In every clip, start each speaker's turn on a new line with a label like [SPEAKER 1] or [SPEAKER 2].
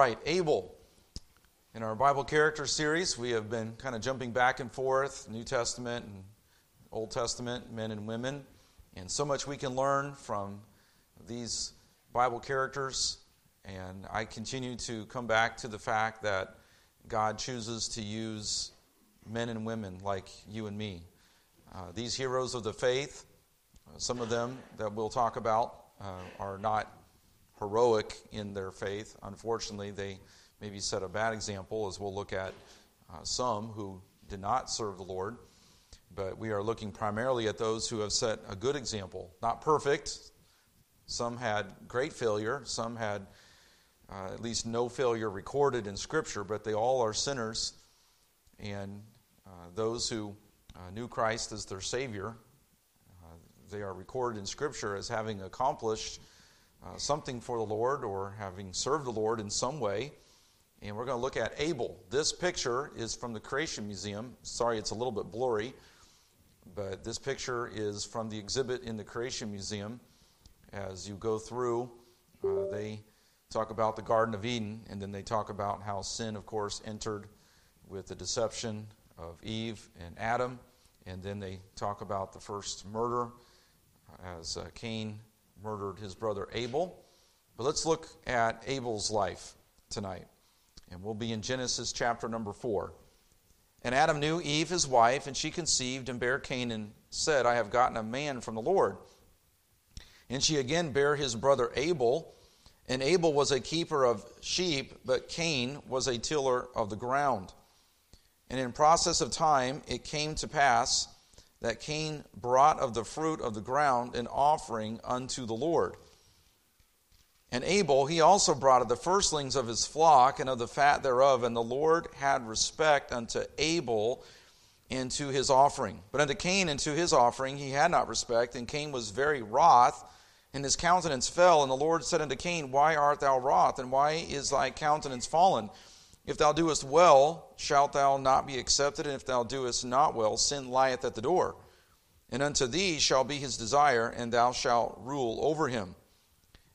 [SPEAKER 1] right, Abel. In our Bible character series, we have been kind of jumping back and forth New Testament and Old Testament, men and women. And so much we can learn from these Bible characters. And I continue to come back to the fact that God chooses to use men and women like you and me. Uh, these heroes of the faith, uh, some of them that we'll talk about, uh, are not heroic in their faith. Unfortunately, they maybe set a bad example, as we'll look at uh, some who did not serve the Lord. But we are looking primarily at those who have set a good example. Not perfect. Some had great failure. Some had uh, at least no failure recorded in Scripture, but they all are sinners. And uh, those who uh, knew Christ as their Savior, uh, they are recorded in Scripture as having accomplished uh, something for the Lord or having served the Lord in some way. And we're going to look at Abel. This picture is from the Creation Museum. Sorry, it's a little bit blurry, but this picture is from the exhibit in the Creation Museum. As you go through, uh, they talk about the Garden of Eden, and then they talk about how sin, of course, entered with the deception of Eve and Adam. And then they talk about the first murder as uh, Cain murdered his brother Abel. But let's look at Abel's life tonight. And we'll be in Genesis chapter number 4. And Adam knew Eve, his wife, and she conceived and bare Cain and said, I have gotten a man from the Lord. And she again bare his brother Abel. And Abel was a keeper of sheep, but Cain was a tiller of the ground. And in process of time it came to pass that Cain brought of the fruit of the ground an offering unto the Lord. And Abel, he also brought of the firstlings of his flock and of the fat thereof, and the Lord had respect unto Abel and to his offering. But unto Cain and to his offering he had not respect, and Cain was very wroth, and his countenance fell. And the Lord said unto Cain, Why art thou wroth, and why is thy countenance fallen? If thou doest well, shalt thou not be accepted, and if thou doest not well, sin lieth at the door. And unto thee shall be his desire, and thou shalt rule over him.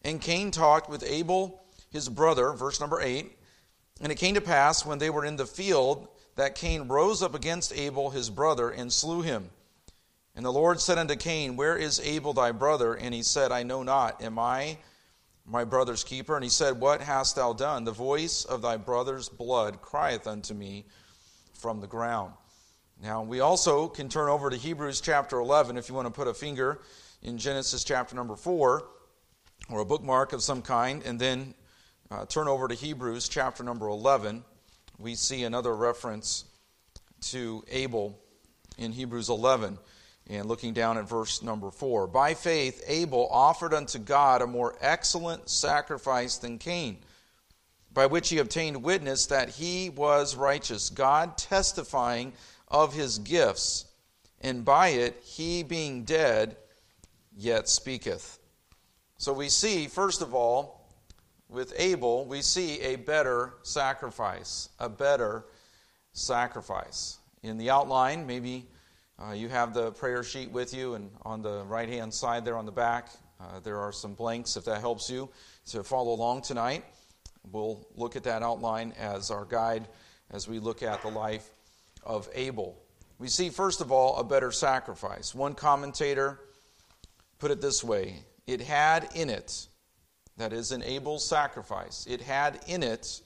[SPEAKER 1] And Cain talked with Abel his brother, verse number 8. And it came to pass, when they were in the field, that Cain rose up against Abel his brother, and slew him. And the Lord said unto Cain, Where is Abel thy brother? And he said, I know not. Am I my brother's keeper. And he said, What hast thou done? The voice of thy brother's blood crieth unto me from the ground. Now, we also can turn over to Hebrews chapter 11 if you want to put a finger in Genesis chapter number 4 or a bookmark of some kind, and then uh, turn over to Hebrews chapter number 11. We see another reference to Abel in Hebrews 11. And looking down at verse number four. By faith, Abel offered unto God a more excellent sacrifice than Cain, by which he obtained witness that he was righteous, God testifying of his gifts, and by it he being dead yet speaketh. So we see, first of all, with Abel, we see a better sacrifice. A better sacrifice. In the outline, maybe uh, you have the prayer sheet with you, and on the right hand side there on the back, uh, there are some blanks if that helps you to follow along tonight. We'll look at that outline as our guide as we look at the life of Abel. We see, first of all, a better sacrifice. One commentator put it this way it had in it, that is, in Abel's sacrifice, it had in it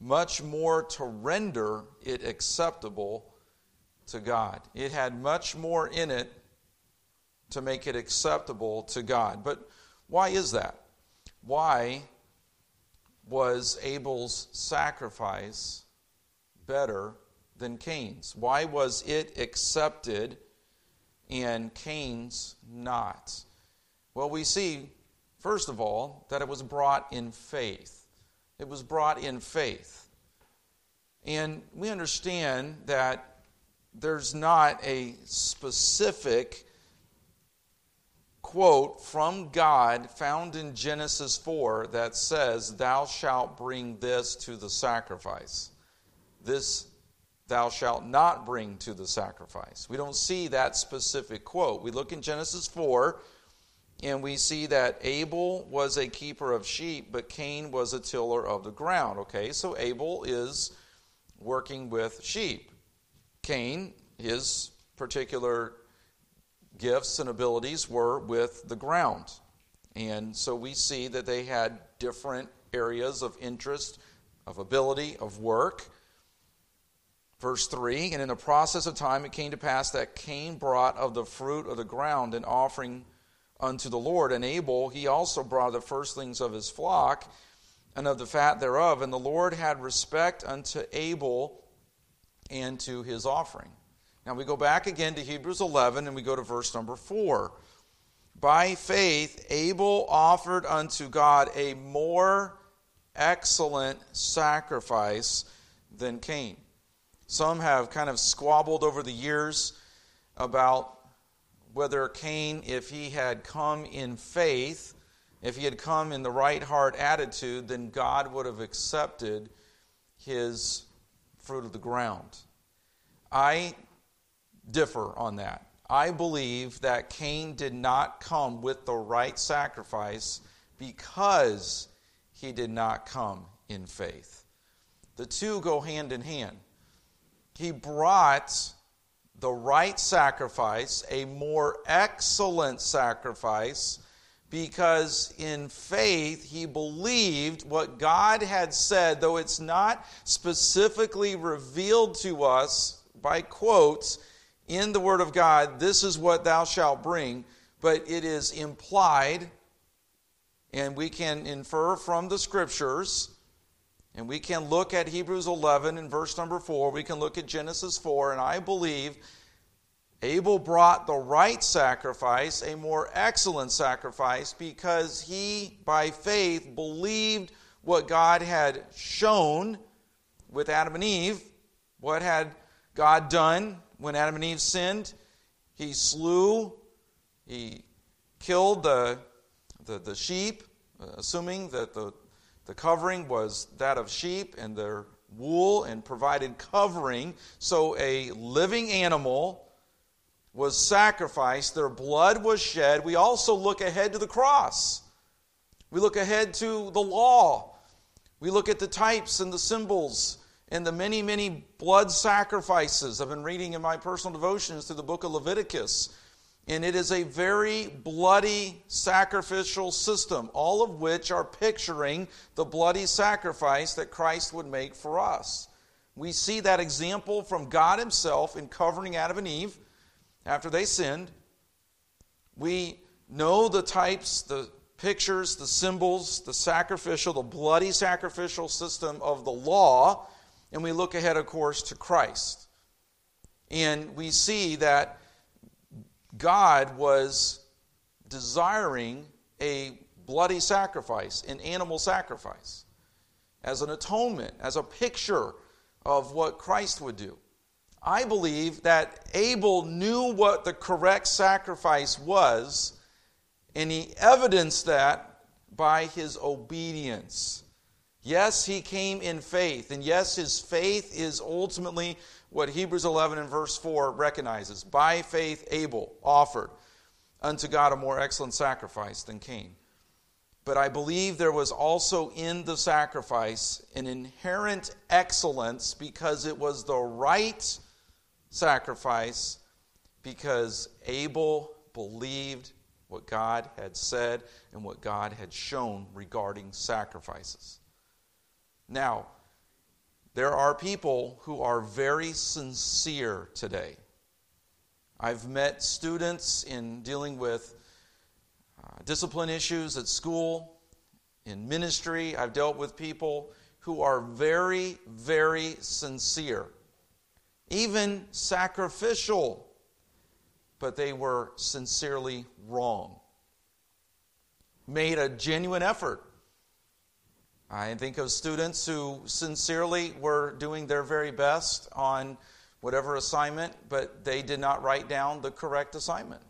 [SPEAKER 1] much more to render it acceptable to God. It had much more in it to make it acceptable to God. But why is that? Why was Abel's sacrifice better than Cain's? Why was it accepted and Cain's not? Well, we see, first of all, that it was brought in faith. It was brought in faith. And we understand that there's not a specific quote from God found in Genesis 4 that says, Thou shalt bring this to the sacrifice. This thou shalt not bring to the sacrifice. We don't see that specific quote. We look in Genesis 4, and we see that Abel was a keeper of sheep, but Cain was a tiller of the ground. Okay, so Abel is working with sheep. Cain, his particular gifts and abilities were with the ground. And so we see that they had different areas of interest, of ability, of work. Verse 3 And in the process of time it came to pass that Cain brought of the fruit of the ground an offering unto the Lord. And Abel, he also brought the firstlings of his flock and of the fat thereof. And the Lord had respect unto Abel and to his offering. Now we go back again to Hebrews 11 and we go to verse number 4. By faith, Abel offered unto God a more excellent sacrifice than Cain. Some have kind of squabbled over the years about whether Cain, if he had come in faith, if he had come in the right heart attitude, then God would have accepted his fruit of the ground. I differ on that. I believe that Cain did not come with the right sacrifice because he did not come in faith. The two go hand in hand. He brought the right sacrifice, a more excellent sacrifice, because in faith he believed what God had said, though it's not specifically revealed to us by quotes in the Word of God, this is what thou shalt bring, but it is implied, and we can infer from the Scriptures and we can look at Hebrews 11 and verse number 4. We can look at Genesis 4. And I believe Abel brought the right sacrifice, a more excellent sacrifice, because he, by faith, believed what God had shown with Adam and Eve. What had God done when Adam and Eve sinned? He slew, he killed the, the, the sheep, assuming that the the covering was that of sheep and their wool and provided covering. So a living animal was sacrificed, their blood was shed. We also look ahead to the cross. We look ahead to the law. We look at the types and the symbols and the many, many blood sacrifices. I've been reading in my personal devotions through the book of Leviticus and it is a very bloody sacrificial system, all of which are picturing the bloody sacrifice that Christ would make for us. We see that example from God Himself in covering Adam and Eve after they sinned. We know the types, the pictures, the symbols, the sacrificial, the bloody sacrificial system of the law, and we look ahead, of course, to Christ. And we see that God was desiring a bloody sacrifice, an animal sacrifice, as an atonement, as a picture of what Christ would do. I believe that Abel knew what the correct sacrifice was, and he evidenced that by his obedience. Yes, he came in faith, and yes, his faith is ultimately what Hebrews 11 and verse 4 recognizes. By faith, Abel offered unto God a more excellent sacrifice than Cain. But I believe there was also in the sacrifice an inherent excellence because it was the right sacrifice, because Abel believed what God had said and what God had shown regarding sacrifices. Now, there are people who are very sincere today. I've met students in dealing with uh, discipline issues at school, in ministry. I've dealt with people who are very, very sincere, even sacrificial, but they were sincerely wrong. Made a genuine effort I think of students who sincerely were doing their very best on whatever assignment, but they did not write down the correct assignment.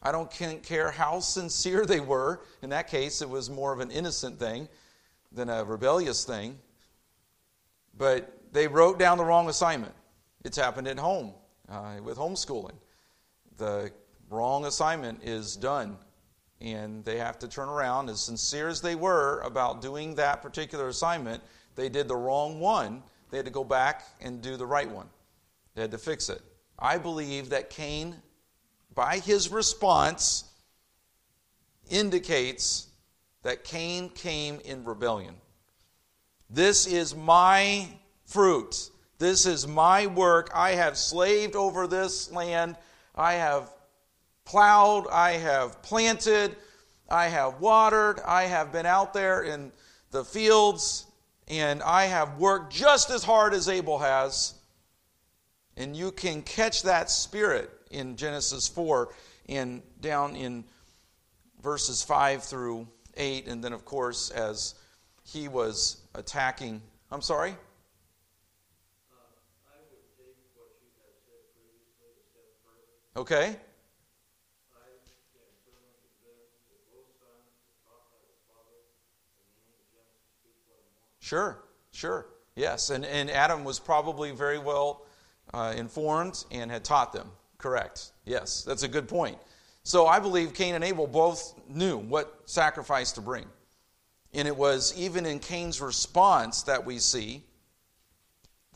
[SPEAKER 1] I don't care how sincere they were. In that case, it was more of an innocent thing than a rebellious thing. But they wrote down the wrong assignment. It's happened at home uh, with homeschooling. The wrong assignment is done and they have to turn around. As sincere as they were about doing that particular assignment, they did the wrong one. They had to go back and do the right one. They had to fix it. I believe that Cain, by his response, indicates that Cain came in rebellion. This is my fruit. This is my work. I have slaved over this land. I have plowed, I have planted, I have watered, I have been out there in the fields, and I have worked just as hard as Abel has. And you can catch that spirit in Genesis 4 and down in verses 5 through 8. And then, of course, as he was attacking. I'm sorry? Okay. Sure, sure. Yes, and, and Adam was probably very well uh, informed and had taught them. Correct. Yes, that's a good point. So I believe Cain and Abel both knew what sacrifice to bring. And it was even in Cain's response that we see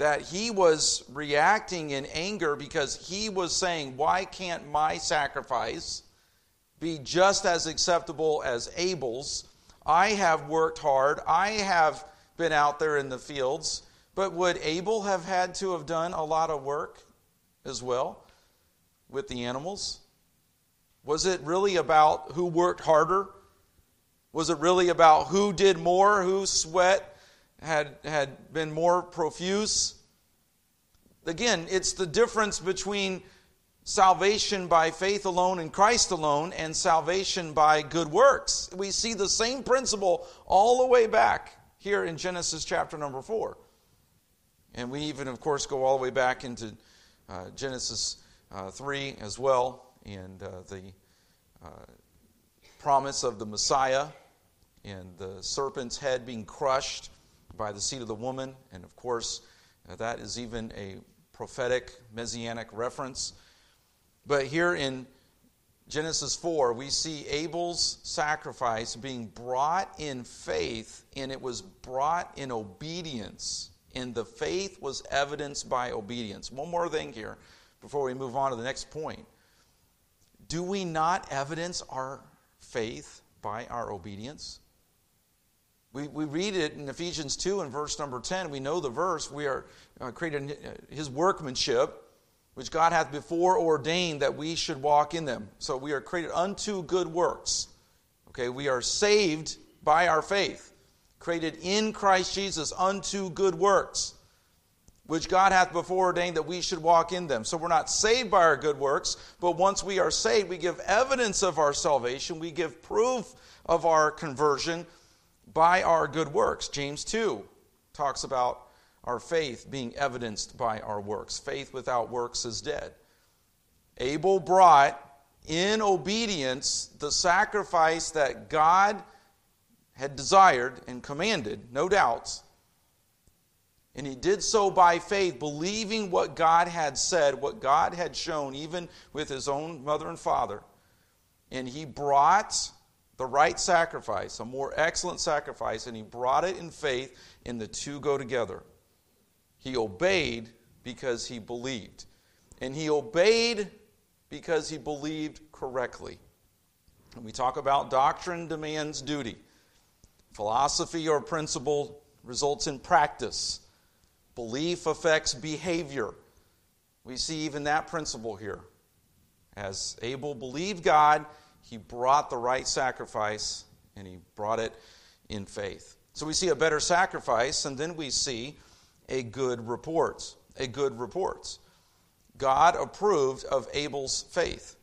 [SPEAKER 1] that he was reacting in anger because he was saying, Why can't my sacrifice be just as acceptable as Abel's? I have worked hard. I have been out there in the fields. But would Abel have had to have done a lot of work as well with the animals? Was it really about who worked harder? Was it really about who did more, who sweat had, had been more profuse? Again, it's the difference between salvation by faith alone in Christ alone and salvation by good works. We see the same principle all the way back here in Genesis chapter number 4. And we even, of course, go all the way back into uh, Genesis uh, 3 as well, and uh, the uh, promise of the Messiah and the serpent's head being crushed by the seed of the woman. And of course, that is even a prophetic messianic reference. But here in Genesis 4, we see Abel's sacrifice being brought in faith, and it was brought in obedience. And the faith was evidenced by obedience. One more thing here before we move on to the next point. Do we not evidence our faith by our obedience? We, we read it in Ephesians 2 and verse number 10. We know the verse. We are uh, created in his workmanship which God hath before ordained that we should walk in them. So we are created unto good works. Okay, we are saved by our faith, created in Christ Jesus unto good works, which God hath before ordained that we should walk in them. So we're not saved by our good works, but once we are saved, we give evidence of our salvation, we give proof of our conversion by our good works. James 2 talks about our faith being evidenced by our works. Faith without works is dead. Abel brought in obedience the sacrifice that God had desired and commanded, no doubts. And he did so by faith, believing what God had said, what God had shown, even with his own mother and father. And he brought the right sacrifice, a more excellent sacrifice, and he brought it in faith, and the two go together. He obeyed because he believed. And he obeyed because he believed correctly. When we talk about doctrine demands duty, philosophy or principle results in practice, belief affects behavior. We see even that principle here. As Abel believed God, he brought the right sacrifice and he brought it in faith. So we see a better sacrifice, and then we see a good report. A good report. God approved of Abel's faith.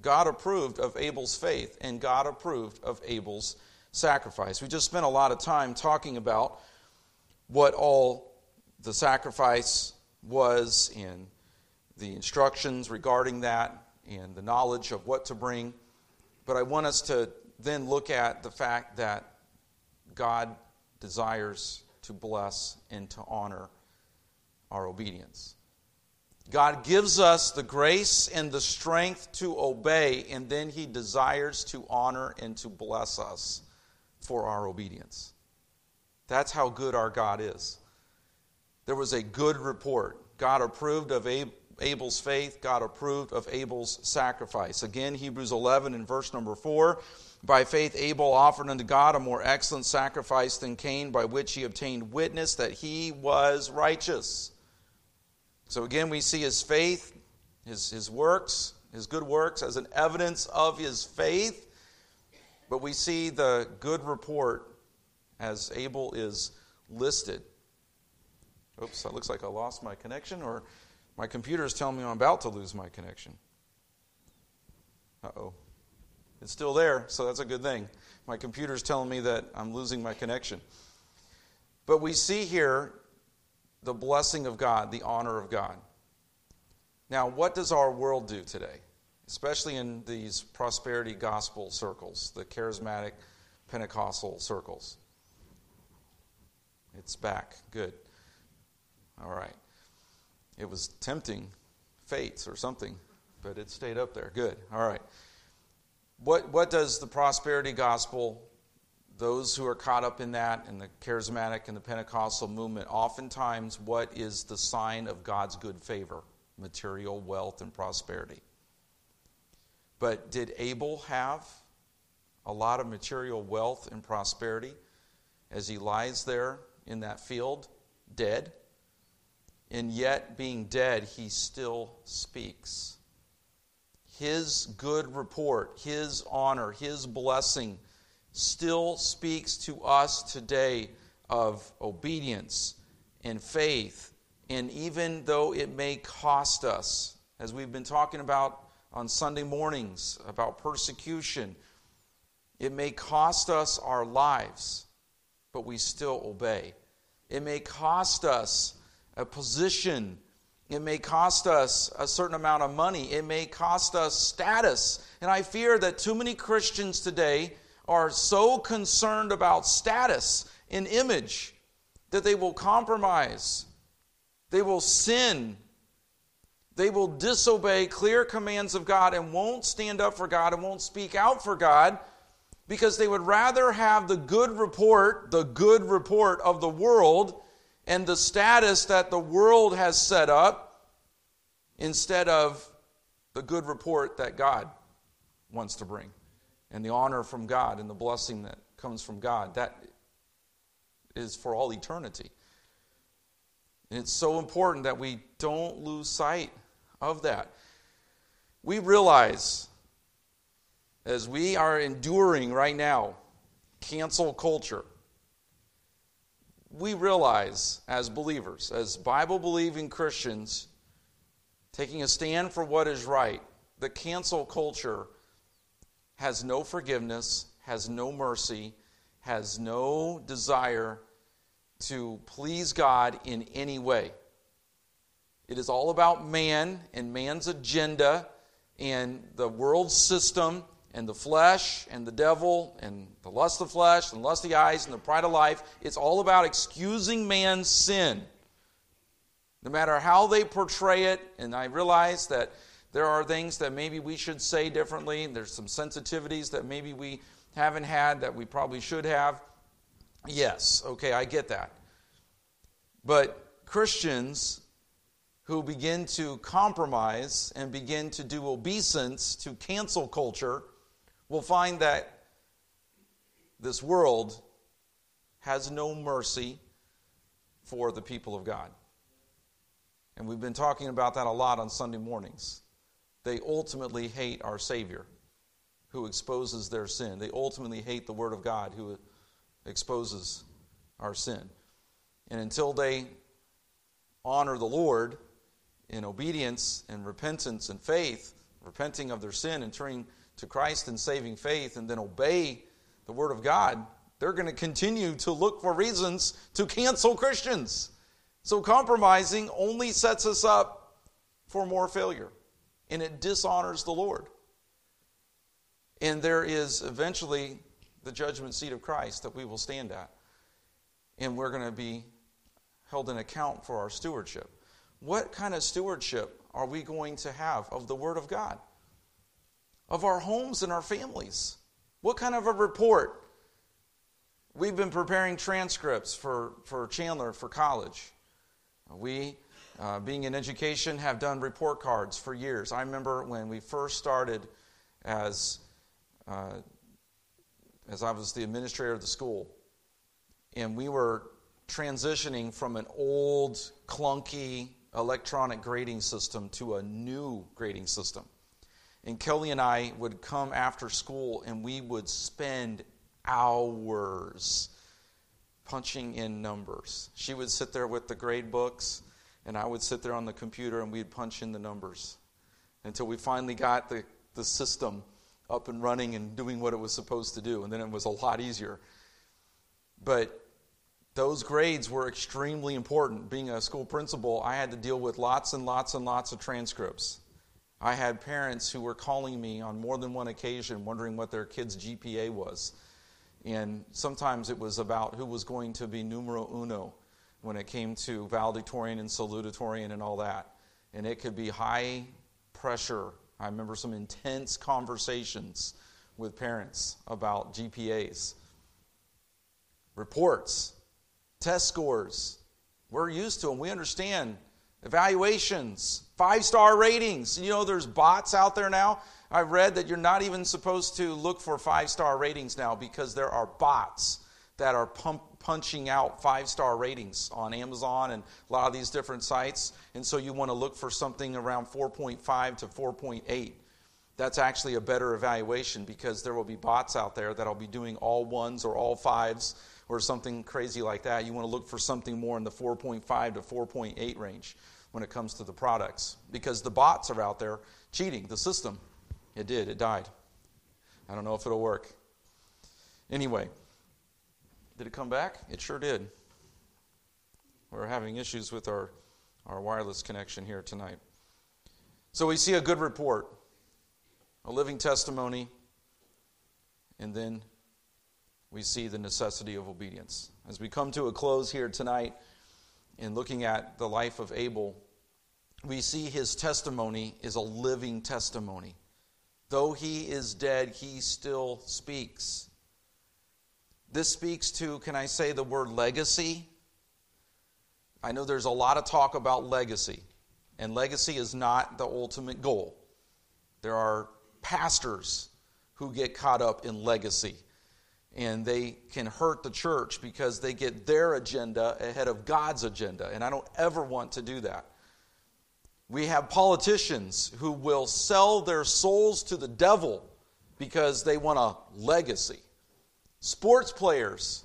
[SPEAKER 1] God approved of Abel's faith, and God approved of Abel's sacrifice. We just spent a lot of time talking about what all the sacrifice was and the instructions regarding that and the knowledge of what to bring. But I want us to then look at the fact that God desires to bless and to honor our obedience. God gives us the grace and the strength to obey, and then He desires to honor and to bless us for our obedience. That's how good our God is. There was a good report. God approved of Abel's faith, God approved of Abel's sacrifice. Again, Hebrews 11 in verse number 4. By faith, Abel offered unto God a more excellent sacrifice than Cain, by which he obtained witness that he was righteous. So again, we see his faith, his, his works, his good works as an evidence of his faith. But we see the good report as Abel is listed. Oops, that looks like I lost my connection, or my computer is telling me I'm about to lose my connection. Uh oh. It's still there, so that's a good thing. My computer is telling me that I'm losing my connection. But we see here the blessing of God, the honor of God. Now, what does our world do today, especially in these prosperity gospel circles, the charismatic Pentecostal circles? It's back. Good. All right. Was tempting fates or something, but it stayed up there. Good. All right. What, what does the prosperity gospel, those who are caught up in that, and the charismatic and the Pentecostal movement, oftentimes what is the sign of God's good favor? Material wealth and prosperity. But did Abel have a lot of material wealth and prosperity as he lies there in that field, dead? And yet, being dead, he still speaks his good report, his honor, his blessing still speaks to us today of obedience and faith. And even though it may cost us, as we've been talking about on Sunday mornings about persecution, it may cost us our lives, but we still obey. It may cost us a position it may cost us a certain amount of money. It may cost us status. And I fear that too many Christians today are so concerned about status and image that they will compromise, they will sin, they will disobey clear commands of God and won't stand up for God and won't speak out for God because they would rather have the good report, the good report of the world and the status that the world has set up instead of the good report that God wants to bring and the honor from God and the blessing that comes from God. That is for all eternity. And it's so important that we don't lose sight of that. We realize as we are enduring right now cancel culture we realize as believers, as Bible believing Christians, taking a stand for what is right, the cancel culture has no forgiveness, has no mercy, has no desire to please God in any way. It is all about man and man's agenda and the world system and the flesh and the devil and the lust of flesh and the lust of the eyes and the pride of life. It's all about excusing man's sin. No matter how they portray it, and I realize that there are things that maybe we should say differently, there's some sensitivities that maybe we haven't had that we probably should have. Yes, okay, I get that. But Christians who begin to compromise and begin to do obeisance to cancel culture will find that this world has no mercy for the people of God. And we've been talking about that a lot on Sunday mornings. They ultimately hate our Savior who exposes their sin. They ultimately hate the Word of God who exposes our sin. And until they honor the Lord in obedience and repentance and faith, repenting of their sin and turning to Christ in saving faith and then obey the Word of God, they're going to continue to look for reasons to cancel Christians. So compromising only sets us up for more failure, and it dishonors the Lord. And there is eventually the judgment seat of Christ that we will stand at. And we're going to be held in account for our stewardship. What kind of stewardship are we going to have of the Word of God? Of our homes and our families? What kind of a report? We've been preparing transcripts for, for Chandler for college. We, uh, being in education, have done report cards for years. I remember when we first started as, uh, as I was the administrator of the school, and we were transitioning from an old, clunky electronic grading system to a new grading system. And Kelly and I would come after school and we would spend hours punching in numbers. She would sit there with the grade books, and I would sit there on the computer and we'd punch in the numbers until we finally got the, the system up and running and doing what it was supposed to do. And then it was a lot easier. But those grades were extremely important. Being a school principal, I had to deal with lots and lots and lots of transcripts. I had parents who were calling me on more than one occasion wondering what their kid's GPA was. And sometimes it was about who was going to be numero uno when it came to valedictorian and salutatorian and all that. And it could be high pressure. I remember some intense conversations with parents about GPAs. Reports test scores. We're used to them. We understand evaluations, five star ratings. You know, there's bots out there now. I've read that you're not even supposed to look for five star ratings now because there are bots that are pump, punching out five star ratings on Amazon and a lot of these different sites. And so you want to look for something around 4.5 to 4.8. That's actually a better evaluation because there will be bots out there that'll be doing all ones or all fives or something crazy like that. You want to look for something more in the 4.5 to 4.8 range when it comes to the products because the bots are out there cheating the system. It did, it died. I don't know if it'll work. Anyway, did it come back? It sure did. We're having issues with our, our wireless connection here tonight. So we see a good report, a living testimony, and then we see the necessity of obedience. As we come to a close here tonight in looking at the life of Abel, we see his testimony is a living testimony. Though he is dead, he still speaks. This speaks to, can I say the word legacy? I know there's a lot of talk about legacy, and legacy is not the ultimate goal. There are pastors who get caught up in legacy and they can hurt the church because they get their agenda ahead of God's agenda. And I don't ever want to do that. We have politicians who will sell their souls to the devil because they want a legacy. Sports players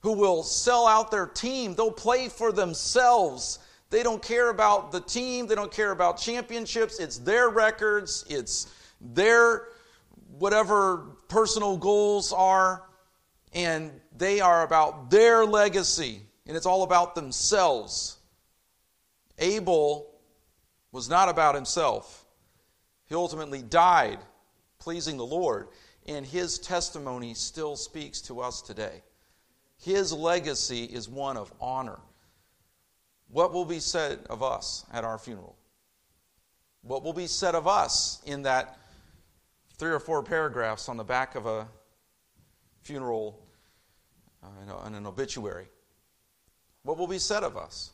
[SPEAKER 1] who will sell out their team, they'll play for themselves. They don't care about the team, they don't care about championships. It's their records, it's their whatever personal goals are, and they are about their legacy, and it's all about themselves. Abel was not about himself. He ultimately died pleasing the Lord, and his testimony still speaks to us today. His legacy is one of honor. What will be said of us at our funeral? What will be said of us in that three or four paragraphs on the back of a funeral uh, and an obituary. What will be said of us?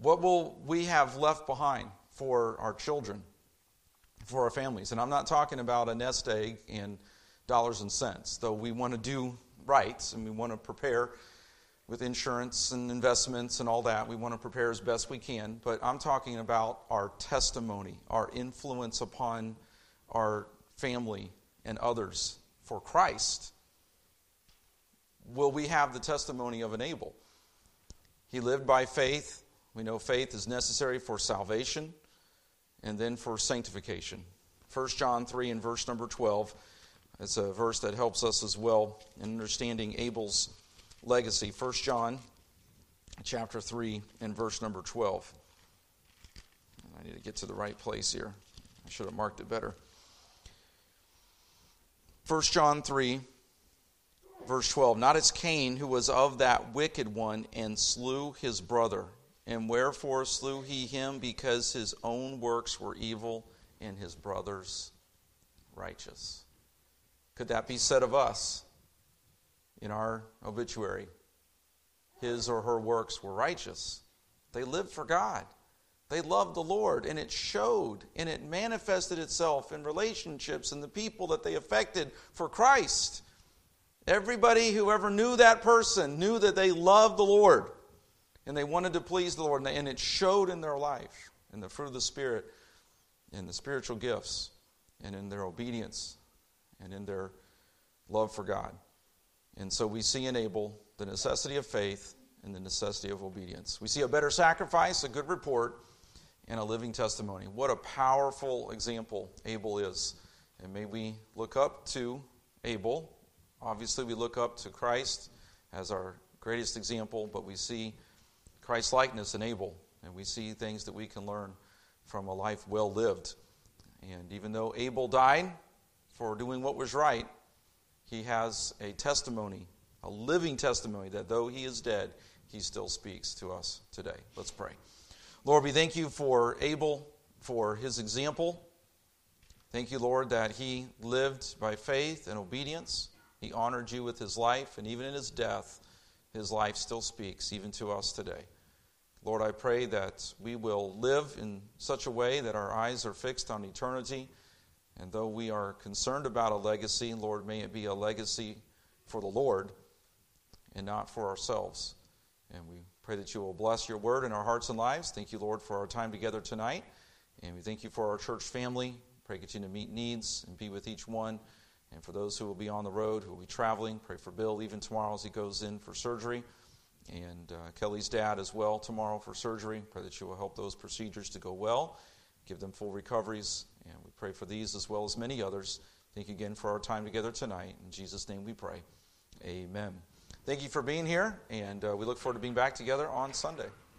[SPEAKER 1] What will we have left behind for our children, for our families? And I'm not talking about a nest egg and dollars and cents, though we want to do right and we want to prepare with insurance and investments and all that. We want to prepare as best we can. But I'm talking about our testimony, our influence upon our family and others for Christ, will we have the testimony of an Abel? He lived by faith. We know faith is necessary for salvation and then for sanctification. 1 John 3 and verse number 12. It's a verse that helps us as well in understanding Abel's legacy. 1 John chapter 3 and verse number 12. I need to get to the right place here. I should have marked it better. 1 John 3, verse 12. Not as Cain, who was of that wicked one and slew his brother. And wherefore slew he him? Because his own works were evil and his brother's righteous. Could that be said of us in our obituary? His or her works were righteous. They lived for God. They loved the Lord, and it showed and it manifested itself in relationships and the people that they affected for Christ. Everybody who ever knew that person knew that they loved the Lord and they wanted to please the Lord, and it showed in their life, in the fruit of the Spirit, in the spiritual gifts, and in their obedience, and in their love for God. And so we see in Abel the necessity of faith and the necessity of obedience. We see a better sacrifice, a good report, and a living testimony. What a powerful example Abel is. And may we look up to Abel. Obviously, we look up to Christ as our greatest example, but we see Christ likeness in Abel, and we see things that we can learn from a life well lived. And even though Abel died for doing what was right, he has a testimony, a living testimony, that though he is dead, he still speaks to us today. Let's pray. Lord, we thank you for Abel, for his example. Thank you, Lord, that he lived by faith and obedience. He honored you with his life, and even in his death, his life still speaks, even to us today. Lord, I pray that we will live in such a way that our eyes are fixed on eternity. And though we are concerned about a legacy, Lord, may it be a legacy for the Lord and not for ourselves. And we pray that you will bless your word in our hearts and lives. Thank you, Lord, for our time together tonight. And we thank you for our church family. Pray you to meet needs and be with each one. And for those who will be on the road, who will be traveling, pray for Bill even tomorrow as he goes in for surgery and uh, Kelly's dad as well tomorrow for surgery. Pray that you will help those procedures to go well, give them full recoveries, and we pray for these as well as many others. Thank you again for our time together tonight. In Jesus' name we pray. Amen. Thank you for being here, and uh, we look forward to being back together on Sunday.